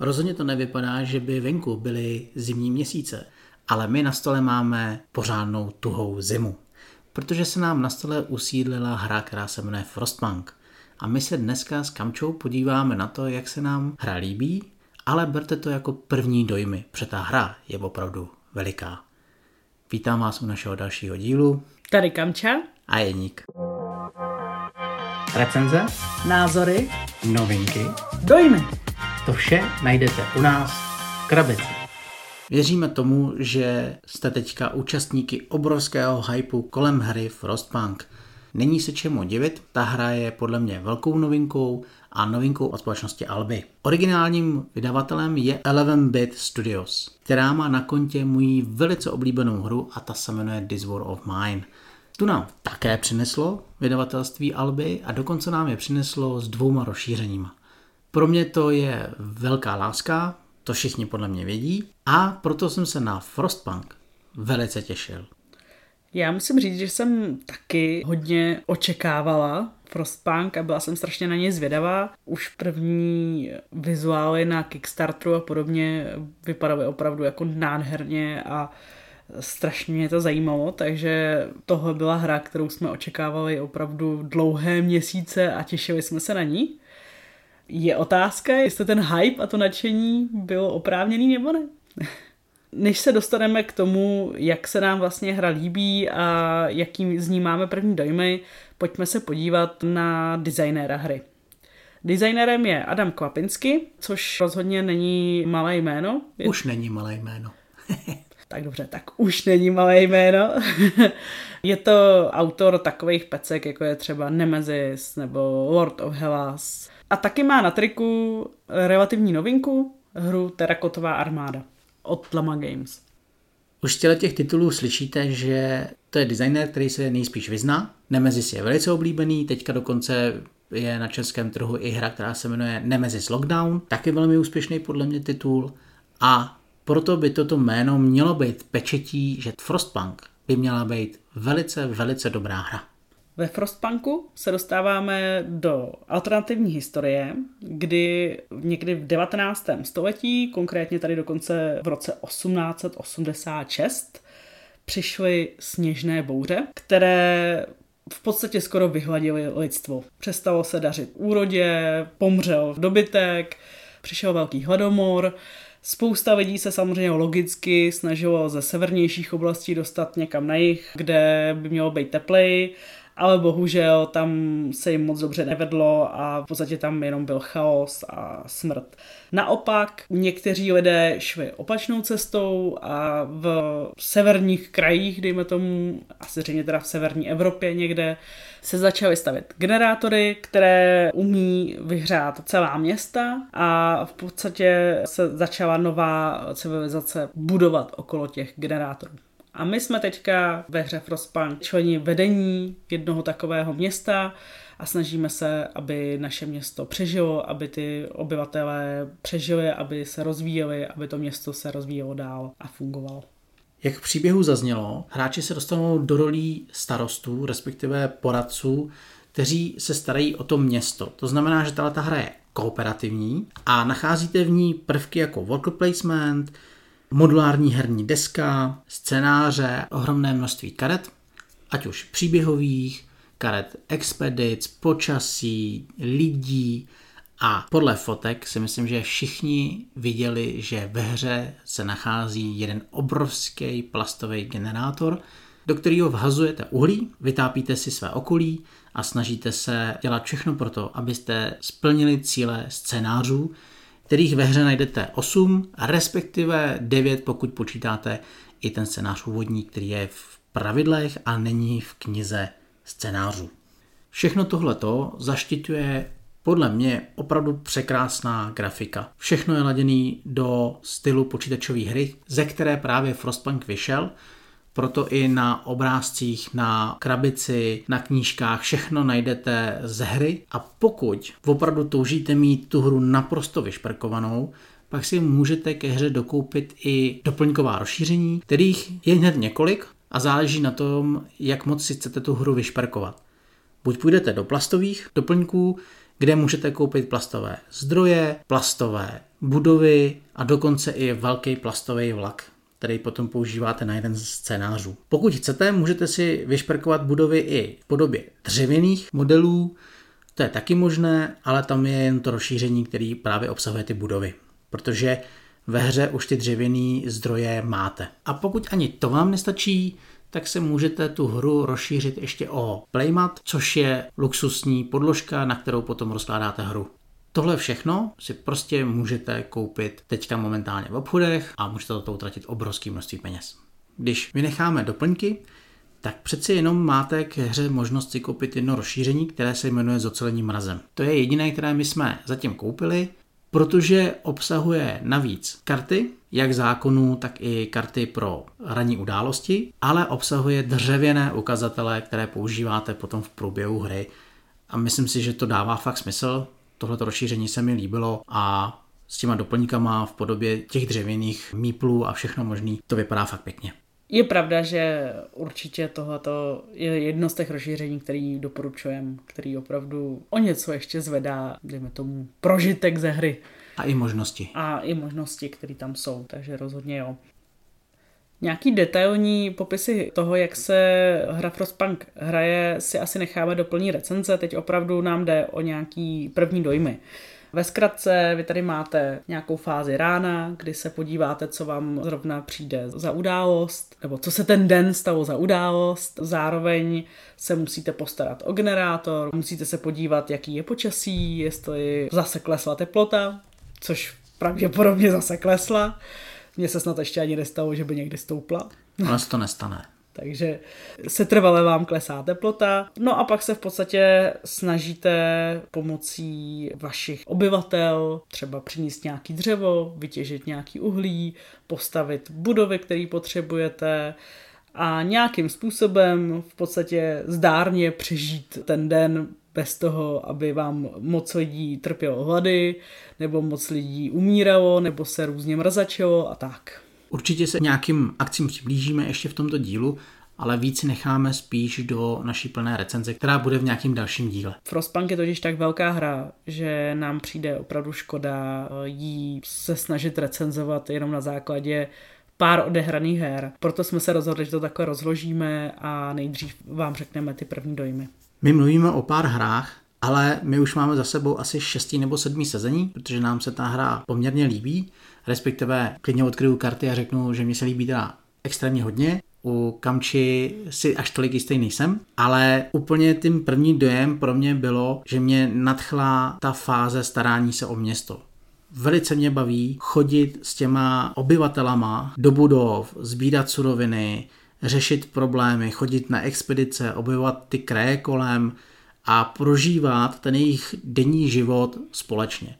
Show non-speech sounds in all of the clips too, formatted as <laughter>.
Rozhodně to nevypadá, že by venku byly zimní měsíce, ale my na stole máme pořádnou tuhou zimu, protože se nám na stole usídlila hra, která se jmenuje Frostpunk. A my se dneska s Kamčou podíváme na to, jak se nám hra líbí, ale berte to jako první dojmy, protože ta hra je opravdu veliká. Vítám vás u našeho dalšího dílu. Tady Kamča. A Jeník. Recenze, Názory. novinky, Dojmy. To vše najdete u nás v krabici. Věříme tomu, že jste teďka účastníky obrovského hypeu kolem hry Frostpunk. Není se čemu divit, ta hra je podle mě velkou novinkou a novinkou od společnosti Alby. Originálním vydavatelem je 11-Bit Studios, která má na kontě moji velice oblíbenou hru a ta se jmenuje This War of Mine. Tu nám také přineslo vydavatelství Alby a dokonce nám je přineslo s dvouma rozšířeníma. Pro mě to je velká láska, to všichni podle mě vědí a proto jsem se na Frostpunk velice těšil. Já musím říct, že jsem taky hodně očekávala Frostpunk a byla jsem strašně na něj zvědavá. Už první vizuály na Kickstarteru a podobně vypadaly opravdu jako nádherně a strašně mě to zajímalo, takže tohle byla hra, kterou jsme očekávali opravdu dlouhé měsíce a těšili jsme se na ní. Je otázka, jestli ten hype a to nadšení bylo oprávněný nebo ne. Než se dostaneme k tomu, jak se nám vlastně hra líbí a jaký z ní máme první dojmy, pojďme se podívat na designéra hry. Designérem je Adam Kvapinsky, což rozhodně není malé jméno. Už není malé jméno. <laughs> tak dobře, tak už není malé jméno. <laughs> je to autor takových pecek, jako je třeba Nemesis nebo Lord of Hellas. A taky má na triku relativní novinku, hru Terakotová armáda od Lama Games. Už z těch titulů slyšíte, že to je designer, který se nejspíš vyzná. Nemesis je velice oblíbený, teďka dokonce je na českém trhu i hra, která se jmenuje Nemesis Lockdown, taky velmi úspěšný podle mě titul. A proto by toto jméno mělo být pečetí, že Frostpunk by měla být velice, velice dobrá hra. Ve Frostpunku se dostáváme do alternativní historie, kdy někdy v 19. století, konkrétně tady dokonce v roce 1886, přišly sněžné bouře, které v podstatě skoro vyhladily lidstvo. Přestalo se dařit úrodě, pomřel dobytek, přišel velký hladomor, Spousta lidí se samozřejmě logicky snažilo ze severnějších oblastí dostat někam na jih, kde by mělo být teplej, ale bohužel tam se jim moc dobře nevedlo a v podstatě tam jenom byl chaos a smrt. Naopak někteří lidé šli opačnou cestou a v severních krajích, dejme tomu, asi řekně teda v severní Evropě někde, se začaly stavět generátory, které umí vyhřát celá města a v podstatě se začala nová civilizace budovat okolo těch generátorů. A my jsme teďka ve hře Frostpunk členi vedení jednoho takového města a snažíme se, aby naše město přežilo, aby ty obyvatelé přežili, aby se rozvíjeli, aby to město se rozvíjelo dál a fungovalo. Jak v příběhu zaznělo, hráči se dostanou do rolí starostů, respektive poradců, kteří se starají o to město. To znamená, že tato hra je kooperativní a nacházíte v ní prvky jako worker placement, modulární herní deska, scénáře, ohromné množství karet, ať už příběhových, karet expedic, počasí, lidí a podle fotek si myslím, že všichni viděli, že ve hře se nachází jeden obrovský plastový generátor, do kterého vhazujete uhlí, vytápíte si své okolí a snažíte se dělat všechno pro to, abyste splnili cíle scénářů, kterých ve hře najdete 8, respektive 9, pokud počítáte i ten scénář úvodní, který je v pravidlech a není v knize scénářů. Všechno tohleto zaštiťuje podle mě opravdu překrásná grafika. Všechno je laděný do stylu počítačové hry, ze které právě Frostpunk vyšel, proto i na obrázcích, na krabici, na knížkách všechno najdete z hry a pokud opravdu toužíte mít tu hru naprosto vyšperkovanou, pak si můžete ke hře dokoupit i doplňková rozšíření, kterých je hned několik a záleží na tom, jak moc si chcete tu hru vyšperkovat. Buď půjdete do plastových doplňků, kde můžete koupit plastové zdroje, plastové budovy a dokonce i velký plastový vlak, který potom používáte na jeden z scénářů. Pokud chcete, můžete si vyšperkovat budovy i v podobě dřevěných modelů, to je taky možné, ale tam je jen to rozšíření, který právě obsahuje ty budovy. Protože ve hře už ty dřevěné zdroje máte. A pokud ani to vám nestačí, tak se můžete tu hru rozšířit ještě o Playmat, což je luxusní podložka, na kterou potom rozkládáte hru. Tohle všechno si prostě můžete koupit teďka momentálně v obchodech a můžete toho utratit obrovské množství peněz. Když vynecháme doplňky, tak přeci jenom máte k hře možnost si koupit jedno rozšíření, které se jmenuje Zocelení mrazem. To je jediné, které my jsme zatím koupili, protože obsahuje navíc karty, jak zákonů, tak i karty pro ranní události, ale obsahuje dřevěné ukazatele, které používáte potom v průběhu hry. A myslím si, že to dává fakt smysl. Tohleto rozšíření se mi líbilo a s těma doplňkama v podobě těch dřevěných míplů a všechno možný, to vypadá fakt pěkně. Je pravda, že určitě tohleto je jedno z těch rozšíření, který doporučujem, který opravdu o něco ještě zvedá, dejme tomu, prožitek ze hry. A i možnosti. A i možnosti, které tam jsou, takže rozhodně jo. Nějaký detailní popisy toho, jak se hra Frostpunk hraje, si asi necháme do plní recenze. Teď opravdu nám jde o nějaký první dojmy. Ve zkratce vy tady máte nějakou fázi rána, kdy se podíváte, co vám zrovna přijde za událost, nebo co se ten den stalo za událost. Zároveň se musíte postarat o generátor, musíte se podívat, jaký je počasí, jestli zase klesla teplota, což pravděpodobně zase klesla. Mně se snad ještě ani nestalo, že by někdy stoupla. <laughs> Ale se to nestane takže se trvale vám klesá teplota. No a pak se v podstatě snažíte pomocí vašich obyvatel třeba přinést nějaký dřevo, vytěžit nějaký uhlí, postavit budovy, které potřebujete, a nějakým způsobem v podstatě zdárně přežít ten den bez toho, aby vám moc lidí trpělo hlady, nebo moc lidí umíralo, nebo se různě mrzačilo a tak. Určitě se nějakým akcím přiblížíme ještě v tomto dílu, ale víc necháme spíš do naší plné recenze, která bude v nějakém dalším díle. Frostpunk je totiž tak velká hra, že nám přijde opravdu škoda eh, jí se snažit recenzovat jenom na základě pár odehraných her. Proto jsme se rozhodli, že to takhle rozložíme a nejdřív vám řekneme ty první dojmy. My mluvíme o pár hrách, ale my už máme za sebou asi šestý nebo sedmý sezení, protože nám se ta hra poměrně líbí, respektive klidně odkryju karty a řeknu, že mi se líbí teda extrémně hodně. U Kamči si až tolik jistý nejsem, ale úplně tím první dojem pro mě bylo, že mě nadchla ta fáze starání se o město. Velice mě baví chodit s těma obyvatelama do budov, sbírat suroviny, řešit problémy, chodit na expedice, objevovat ty kraje kolem a prožívat ten jejich denní život společně.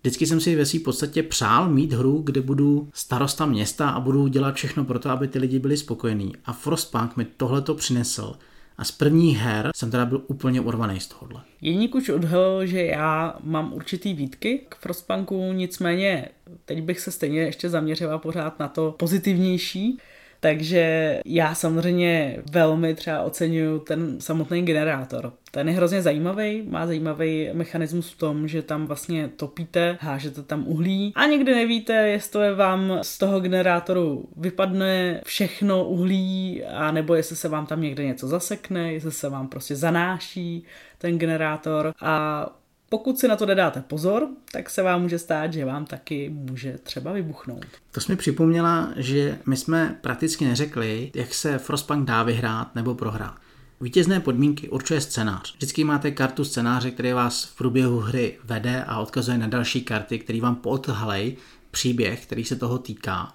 Vždycky jsem si ve své podstatě přál mít hru, kde budu starosta města a budu dělat všechno pro to, aby ty lidi byli spokojení. A Frostpunk mi tohle to přinesl. A z prvních her jsem teda byl úplně urvaný z tohohle. Jeník už odhalil, že já mám určitý výtky k Frostpunku, nicméně teď bych se stejně ještě zaměřila pořád na to pozitivnější. Takže já samozřejmě velmi třeba oceňuju ten samotný generátor. Ten je hrozně zajímavý, má zajímavý mechanismus v tom, že tam vlastně topíte, hážete tam uhlí a někdy nevíte, jestli vám z toho generátoru vypadne všechno uhlí, a nebo jestli se vám tam někde něco zasekne, jestli se vám prostě zanáší ten generátor a pokud si na to nedáte pozor, tak se vám může stát, že vám taky může třeba vybuchnout. To jsme připomněla, že my jsme prakticky neřekli, jak se Frostpunk dá vyhrát nebo prohrát. Vítězné podmínky určuje scénář. Vždycky máte kartu scénáře, který vás v průběhu hry vede a odkazuje na další karty, který vám poodhalej příběh, který se toho týká.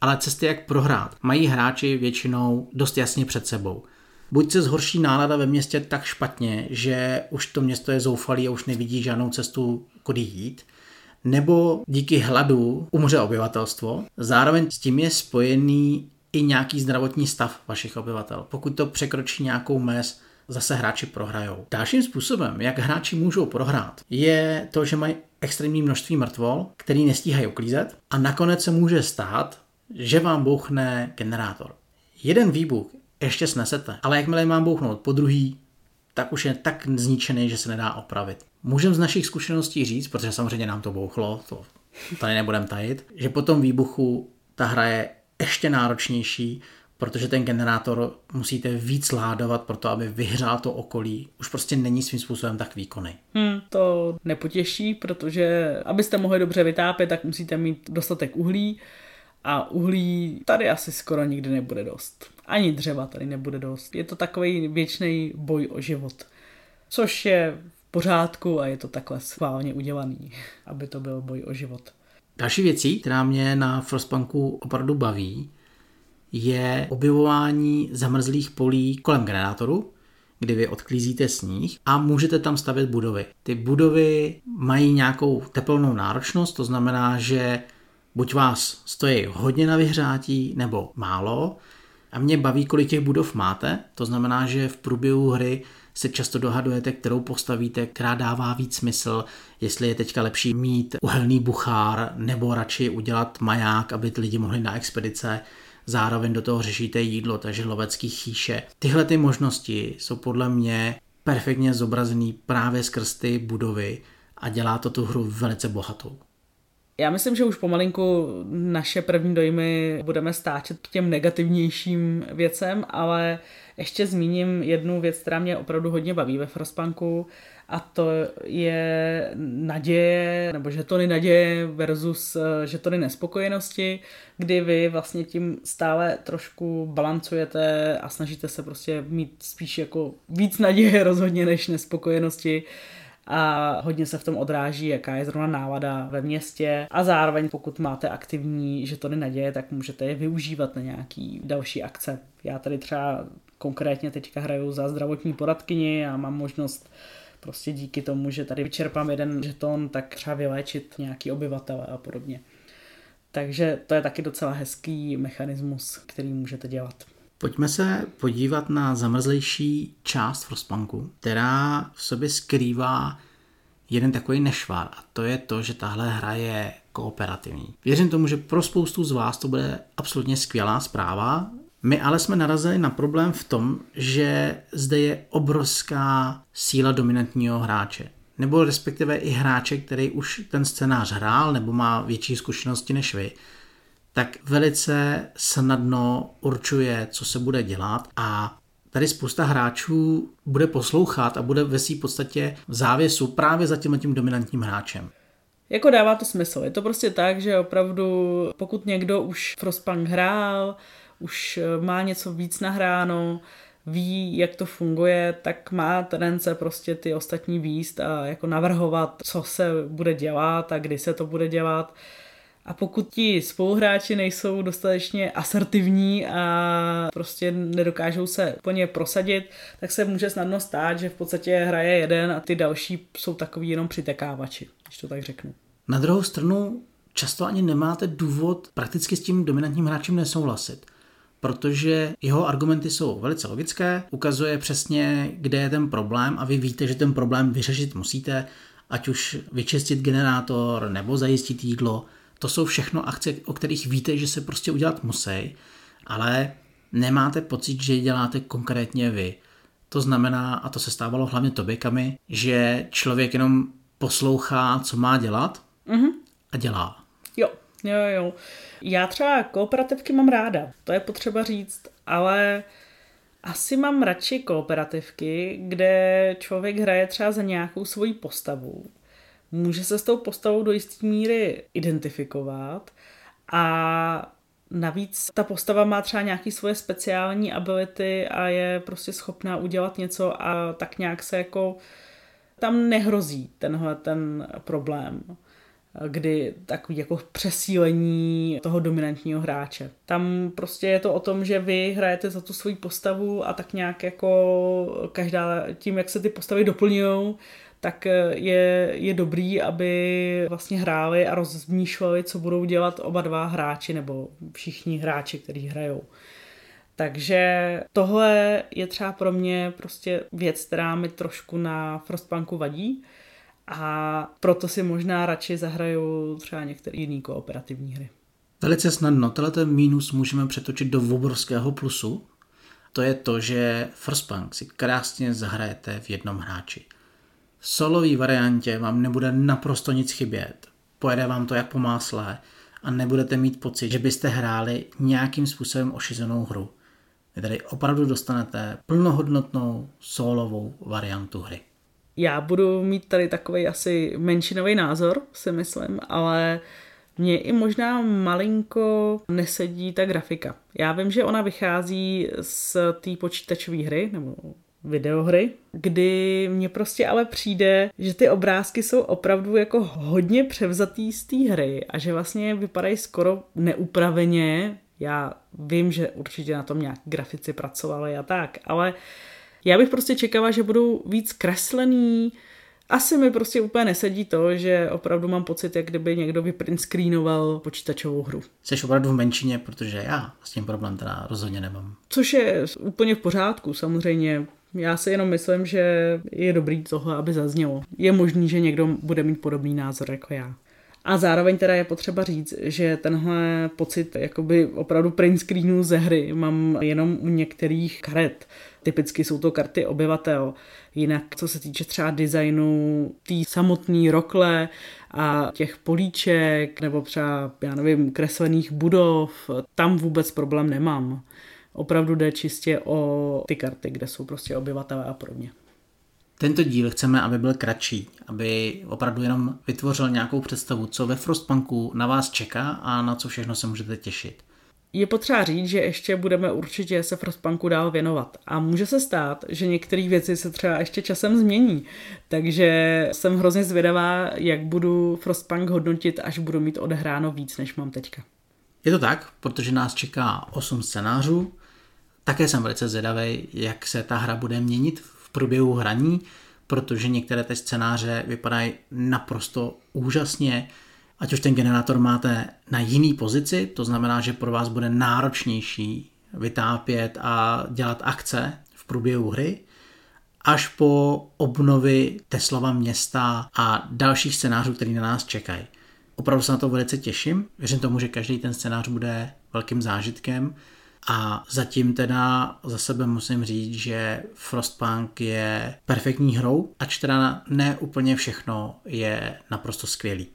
Ale cesty, jak prohrát, mají hráči většinou dost jasně před sebou buď se zhorší nálada ve městě tak špatně, že už to město je zoufalý a už nevidí žádnou cestu, kudy jít, nebo díky hladu umře obyvatelstvo. Zároveň s tím je spojený i nějaký zdravotní stav vašich obyvatel. Pokud to překročí nějakou mez, zase hráči prohrajou. Dalším způsobem, jak hráči můžou prohrát, je to, že mají extrémní množství mrtvol, který nestíhají uklízet a nakonec se může stát, že vám bouchne generátor. Jeden výbuch ještě snesete. Ale jakmile mám bouchnout po druhý, tak už je tak zničený, že se nedá opravit. Můžeme z našich zkušeností říct, protože samozřejmě nám to bouchlo, to tady nebudem tajit, že po tom výbuchu ta hra je ještě náročnější, protože ten generátor musíte víc ládovat pro to, aby vyhřál to okolí. Už prostě není svým způsobem tak výkonný. Hmm, to nepotěší, protože abyste mohli dobře vytápět, tak musíte mít dostatek uhlí a uhlí tady asi skoro nikdy nebude dost. Ani dřeva tady nebude dost. Je to takový věčný boj o život. Což je v pořádku a je to takhle schválně udělaný, <laughs> aby to byl boj o život. Další věcí, která mě na Frostpunku opravdu baví, je objevování zamrzlých polí kolem generátoru, kdy vy odklízíte sníh a můžete tam stavět budovy. Ty budovy mají nějakou teplnou náročnost, to znamená, že buď vás stojí hodně na vyhřátí nebo málo. A mě baví, kolik těch budov máte, to znamená, že v průběhu hry se často dohadujete, kterou postavíte, která dává víc smysl, jestli je teďka lepší mít uhelný buchár nebo radši udělat maják, aby ty lidi mohli na expedice zároveň do toho řešíte jídlo, takže lovecký chýše. Tyhle ty možnosti jsou podle mě perfektně zobrazený právě skrz ty budovy a dělá to tu hru velice bohatou. Já myslím, že už pomalinku naše první dojmy budeme stáčet k těm negativnějším věcem, ale ještě zmíním jednu věc, která mě opravdu hodně baví ve Frostpunku a to je naděje, nebo žetony naděje versus eh, žetony nespokojenosti, kdy vy vlastně tím stále trošku balancujete a snažíte se prostě mít spíš jako víc naděje <laughs> rozhodně než nespokojenosti a hodně se v tom odráží, jaká je zrovna nálada ve městě a zároveň pokud máte aktivní žetony naděje, tak můžete je využívat na nějaký další akce. Já tady třeba konkrétně teďka hraju za zdravotní poradkyni a mám možnost prostě díky tomu, že tady vyčerpám jeden žeton, tak třeba vyléčit nějaký obyvatele a podobně. Takže to je taky docela hezký mechanismus, který můžete dělat. Pojďme se podívat na zamrzlejší část Frostpunku, která v sobě skrývá jeden takový nešvar a to je to, že tahle hra je kooperativní. Věřím tomu, že pro spoustu z vás to bude absolutně skvělá zpráva. My ale jsme narazili na problém v tom, že zde je obrovská síla dominantního hráče. Nebo respektive i hráče, který už ten scénář hrál nebo má větší zkušenosti než vy tak velice snadno určuje, co se bude dělat a tady spousta hráčů bude poslouchat a bude ve své podstatě v závěsu právě za tím tím dominantním hráčem. Jako dává to smysl. Je to prostě tak, že opravdu pokud někdo už Frostpunk hrál, už eh, má něco víc nahráno, ví, jak to funguje, tak má tendence prostě ty ostatní výst a jako navrhovat, co se bude dělat a kdy se to bude dělat. A pokud ti spoluhráči nejsou dostatečně asertivní a prostě nedokážou se úplně prosadit, tak se může snadno stát, že v podstatě hraje jeden a ty další jsou takový jenom přitekávači, když to tak řeknu. Na druhou stranu často ani nemáte důvod prakticky s tím dominantním hráčem nesouhlasit protože jeho argumenty jsou velice logické, ukazuje přesně, kde je ten problém a vy víte, že ten problém vyřešit musíte, ať už vyčistit generátor nebo zajistit jídlo, to jsou všechno akce, o kterých víte, že se prostě udělat musí, ale nemáte pocit, že je děláte konkrétně vy. To znamená, a to se stávalo hlavně toběkami, že člověk jenom poslouchá, co má dělat mm-hmm. a dělá. Jo, jo, jo. Já třeba kooperativky mám ráda, to je potřeba říct, ale asi mám radši kooperativky, kde člověk hraje třeba za nějakou svoji postavu může se s tou postavou do jisté míry identifikovat a navíc ta postava má třeba nějaký svoje speciální ability a je prostě schopná udělat něco a tak nějak se jako tam nehrozí tenhle ten problém kdy takový jako přesílení toho dominantního hráče. Tam prostě je to o tom, že vy hrajete za tu svoji postavu a tak nějak jako každá tím, jak se ty postavy doplňují, tak eh, je, je dobrý, aby vlastně hráli a rozmýšleli, co budou dělat oba dva hráči nebo všichni hráči, kteří hrajou. Takže tohle je třeba pro mě prostě věc, která mi trošku na Frostpunku vadí a proto si možná radši zahraju třeba některé jiné kooperativní hry. Velice snadno, tenhle mínus můžeme přetočit do obrovského plusu To je to, že Frostpunk si krásně zahrajete v jednom hráči. V variantě vám nebude naprosto nic chybět. Pojede vám to jak po másle a nebudete mít pocit, že byste hráli nějakým způsobem ošizenou hru. Vy tady opravdu dostanete plnohodnotnou solovou variantu hry. Já budu mít tady takový asi menšinový názor, si myslím, ale mně i možná malinko nesedí ta grafika. Já vím, že ona vychází z té počítačové hry, nebo videohry, kdy mně prostě ale přijde, že ty obrázky jsou opravdu jako hodně převzatý z té hry a že vlastně vypadají skoro neupraveně. Já vím, že určitě na tom nějak grafici pracovali a tak, ale já bych prostě čekala, že budou víc kreslený, asi mi prostě úplně nesedí to, že opravdu mám pocit, jak kdyby někdo vyprint screenoval počítačovou hru. Jsi opravdu v menšině, protože já s tím problém teda rozhodně nemám. Což je úplně v pořádku, samozřejmě. Já si jenom myslím, že je dobrý tohle, aby zaznělo. Je možný, že někdo bude mít podobný názor jako já. A zároveň teda je potřeba říct, že tenhle pocit jakoby opravdu print screenu ze hry mám jenom u některých karet. Typicky jsou to karty obyvatel. Jinak, co se týče třeba designu té samotné rokle a těch políček, nebo třeba, já nevím, kreslených budov, tam vůbec problém nemám. Opravdu jde čistě o ty karty, kde jsou prostě obyvatelé a podobně. Tento díl chceme, aby byl kratší, aby opravdu jenom vytvořil nějakou představu, co ve Frostpunku na vás čeká a na co všechno se můžete těšit. Je potřeba říct, že ještě budeme určitě se Frostpunku dál věnovat a může se stát, že některé věci se třeba ještě časem změní, takže jsem hrozně zvědavá, jak budu Frostpunk hodnotit, až budu mít odehráno víc, než mám teďka. Je to tak, protože nás čeká 8 scénářů, také jsem velice zvědavý, jak se ta hra bude měnit v průběhu hraní, protože některé ty scénáře vypadají naprosto úžasně, ať už ten generátor máte na jiný pozici, to znamená, že pro vás bude náročnější vytápět a dělat akce v průběhu hry, až po obnovy Teslova města a dalších scénářů, které na nás čekají. Opravdu se na to velice těším. Věřím tomu, že každý ten scénář bude velkým zážitkem a zatím teda za sebe musím říct, že Frostpunk je perfektní hrou, ač teda ne úplně všechno je naprosto skvělý.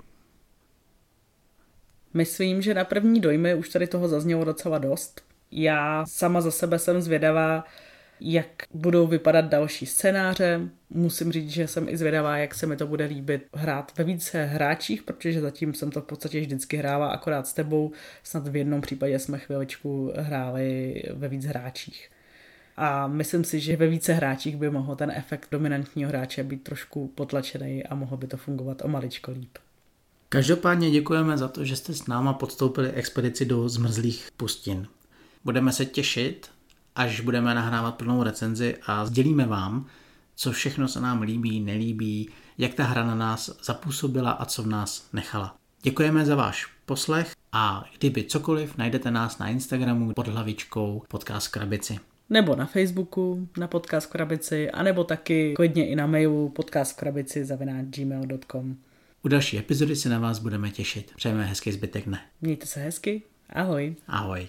Myslím, že na první dojmy už tady toho zaznělo docela dost. Já sama za sebe jsem zvědavá, jak budou vypadat další scénáře. Musím říct, že jsem i zvědavá, jak se mi to bude líbit hrát ve více hráčích, protože zatím jsem to v podstatě vždycky hrávala akorát s tebou. Snad v jednom případě jsme chviličku hráli ve víc hráčích. A myslím si, že ve více hráčích by mohl ten efekt dominantního hráče být trošku potlačený a mohlo by to fungovat o maličko líp. Každopádně děkujeme za to, že jste s náma podstoupili expedici do zmrzlých pustin. Budeme se těšit, až budeme nahrávat plnou recenzi a sdělíme vám, co všechno se nám líbí, nelíbí, jak ta hra na nás zapůsobila a co v nás nechala. Děkujeme za váš poslech a kdyby cokoliv, najdete nás na Instagramu pod hlavičkou Podcast Krabici. Nebo na Facebooku, na Podcast Krabici, anebo taky klidně i na mailu podcastkrabici zavináč gmail.com. U další epizody se na vás budeme těšit. Přejeme hezký zbytek dne. Mějte se hezky. Ahoj. Ahoj.